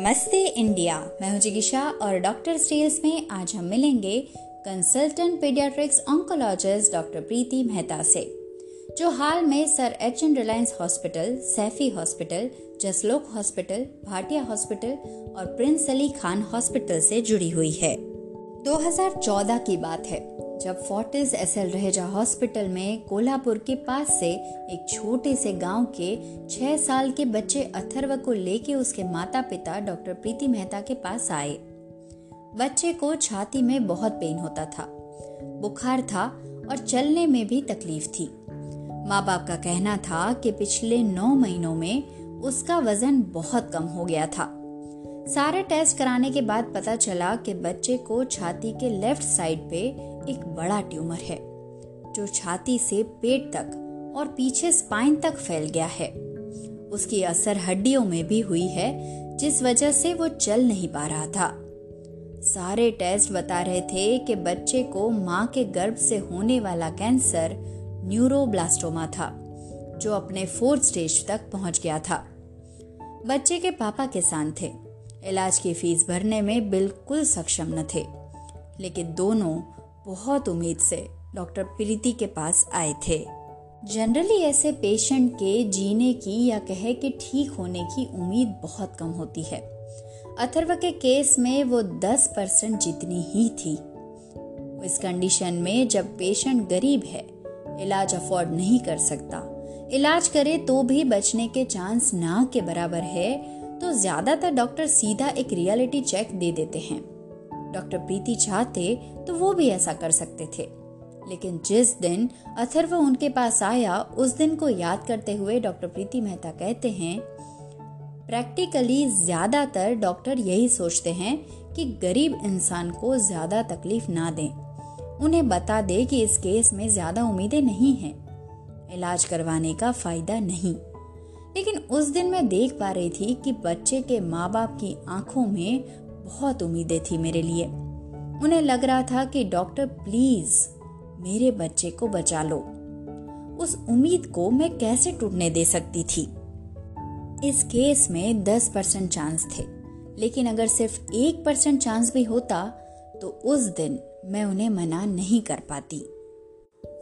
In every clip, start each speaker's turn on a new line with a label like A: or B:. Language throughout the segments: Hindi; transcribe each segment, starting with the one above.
A: नमस्ते, इंडिया। मैं हूँ जिगिशा और डॉक्टर स्टेल्स में आज हम मिलेंगे consultant paediatrics oncologist doctor Preeti Mehta से, जो हाल में Sir H N Reliance hospital, Saifi hospital, Jaslok hospital, Bhatia hospital और प्रिंस अली खान हॉस्पिटल से जुड़ी हुई है। 2014 की बात है। जब Fortis S L Raheja hospital में कोल्हापुर के पास से एक छोटे से गाँव के छह साल के बच्चे अथर्व को लेके उसके माता पिता डॉक्टर प्रीति मेहता के पास आए। बच्चे को छाती में बहुत पेन होता था। बुखार था और चलने में भी तकलीफ़ थी। माँ बाप का कहना था कि पिछले नौ महीनों में उसका वज़न बहुत कम हो गया था। सारे टेस्ट कराने के बाद पता चला कि बच्चे को छाती के लेफ़्ट साइड पे एक बड़ा ट्यूमर है, जो छाती से पेट तक और पीछे स्पाइन तक फैल गया है। उसकी असर हड्डियों में भी हुई है, जिस वजह से वो चल नहीं पा रहा था। सारे टेस्ट बता रहे थे कि बच्चे को माँ के गर्भ से होने वाला कैंसर न्यूरोब्लास्टोमा था, जो अपने फोर्थ स्टेज तक पहुँच गया था। बच्चे के पापा किसान थे। इलाज की फ़ीस भरने में बिल्कुल सक्षम न थे। लेकिन दोनों बहुत उम्मीद से डॉक्टर प्रीति के पास आए थे। जनरली ऐसे पेशेंट के जीने की या कहे कि ठीक होने की उम्मीद बहुत कम होती है। अथर्व के केस में वो 10 परसेंट जितनी ही थी। इस कंडीशन में जब पेशेंट गरीब है, इलाज अफोर्ड नहीं कर सकता। इलाज करे तो भी बचने के चांस ना के बराबर है तो ज़्यादातर डॉक्टर सीधा एक रियलिटी चेक दे देते हैं। डॉक्टर प्रीति चाहते तो वो भी ऐसा कर सकते थे। लेकिन जिस दिन अथर्व उनके पास आया, उस दिन को याद करते हुए डॉक्टर प्रीति मेहता कहते हैं प्रैक्टिकली ज़्यादातर डॉक्टर यही सोचते हैं कि गरीब इंसान को ज़्यादा तकलीफ़ ना दें। उन्हें बता दे कि इस केस में ज़्यादा उम्मीदें नहीं हैं। इलाज करवाने का फ़ायदा नहीं। लेकिन उस दिन मैं देख पा रही थी कि बच्चे के माँ बाप की आँखों में बहुत उम्मीदें थी मेरे लिए। उन्हें लग रहा था कि, डॉक्टर, प्लीज़ मेरे बच्चे को बचा लो। उस उम्मीद को मैं कैसे टूटने दे सकती थी? इस केस में दस परसेंट चांस थे, लेकिन अगर सिर्फ़ एक परसेंट चांस भी होता तो उस दिन मैं उन्हें मना नहीं कर पाती।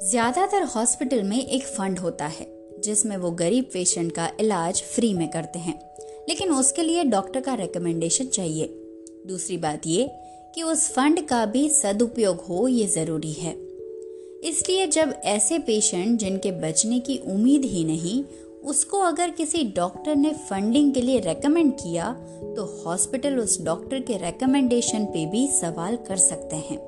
A: ज़्यादातर हॉस्पिटल में एक फंड होता है जिसमें वो गरीब पेशेंट का इलाज फ्री में करते हैं। लेकिन उसके लिए डॉक्टर का रिकमेंडेशन चाहिए। दूसरी बात ये कि उस फंड का भी सदुपयोग हो, ये ज़रूरी है। इसलिए जब ऐसे पेशेंट जिनके बचने की उम्मीद ही नहीं, उसको अगर किसी डॉक्टर ने फंडिंग के लिए रेकमेंड किया तो हॉस्पिटल उस डॉक्टर के रेकमेंडेशन पे भी सवाल कर सकते हैं।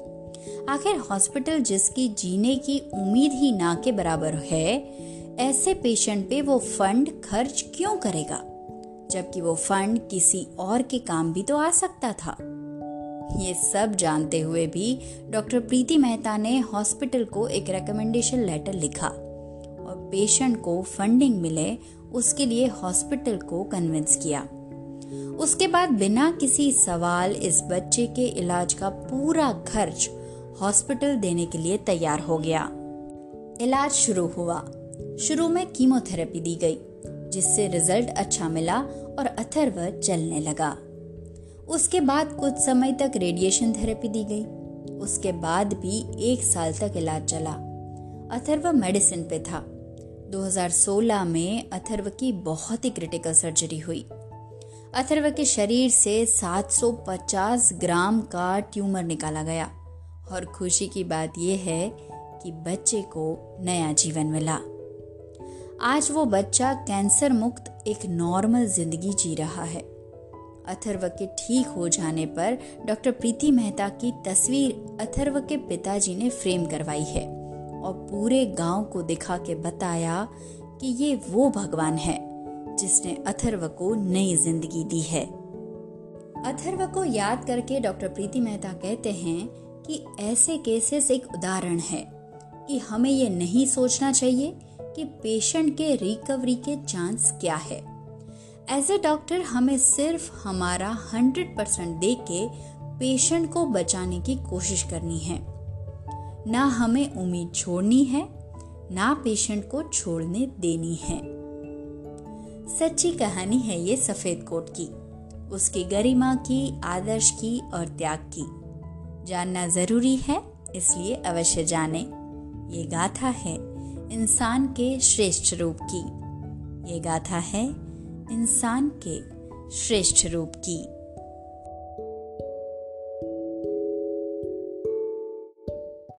A: आखिर हॉस्पिटल जिसकी जीने की उम्मीद ही ना के बराबर है ऐसे पेशेंट पे वो फंड खर्च क्यों करेगा? जबकि वो फंड किसी और के काम भी तो आ सकता था। ये सब जानते हुए भी डॉक्टर प्रीति मेहता ने हॉस्पिटल को एक रिकमेंडेशन लेटर लिखा और पेशेंट को फंडिंग मिले, उसके लिए हॉस्पिटल को कन्विंस किया। उसके बाद बिना किसी सवाल इस बच्चे के इलाज का पूरा खर्च हॉस्पिटल देने के लिए तैयार हो गया। इलाज शुरू हुआ। शुरू में कीमोथेरेपी दी गई, जिससे रिज़ल्ट अच्छा मिला और अथर्व चलने लगा। उसके बाद कुछ समय तक रेडिएशन थेरेपी दी गई। उसके बाद भी एक साल तक इलाज चला। अथर्व मेडिसिन पे था। 2016 में अथर्व की बहुत ही क्रिटिकल सर्जरी हुई। अथर्व के शरीर से 750 ग्राम का ट्यूमर निकाला गया। और खुशी की बात यह है कि बच्चे को नया जीवन मिला। आज वो बच्चा कैंसर मुक्त एक नॉर्मल ज़िंदगी जी रहा है। अथर्व के ठीक हो जाने पर डॉक्टर प्रीति मेहता की तस्वीर अथर्व के पिताजी ने फ्रेम करवाई है और पूरे गाँव को दिखा के बताया कि ये वो भगवान है जिसने अथर्व को नई ज़िंदगी दी है। अथर्व को याद करके डॉक्टर प्रीति मेहता कहते हैं कि ऐसे केसेस एक उदाहरण है कि हमें ये नहीं सोचना चाहिए कि पेशेंट के रिकवरी के चांस क्या है? एज ए डॉक्टर हमें सिर्फ़ हमारा हंड्रेड परसेंट दे के पेशेंट को बचाने की कोशिश करनी है। ना हमें उम्मीद छोड़नी है, ना पेशेंट को छोड़ने देनी है। सच्ची कहानी है ये सफ़ेद कोट की, उसकी गरिमा की, आदर्श की और त्याग की। जानना ज़रूरी है, इसलिए अवश्य जाने। ये गाथा है इंसान के श्रेष्ठ रूप की। ये गाथा है इंसान के श्रेष्ठ रूप की।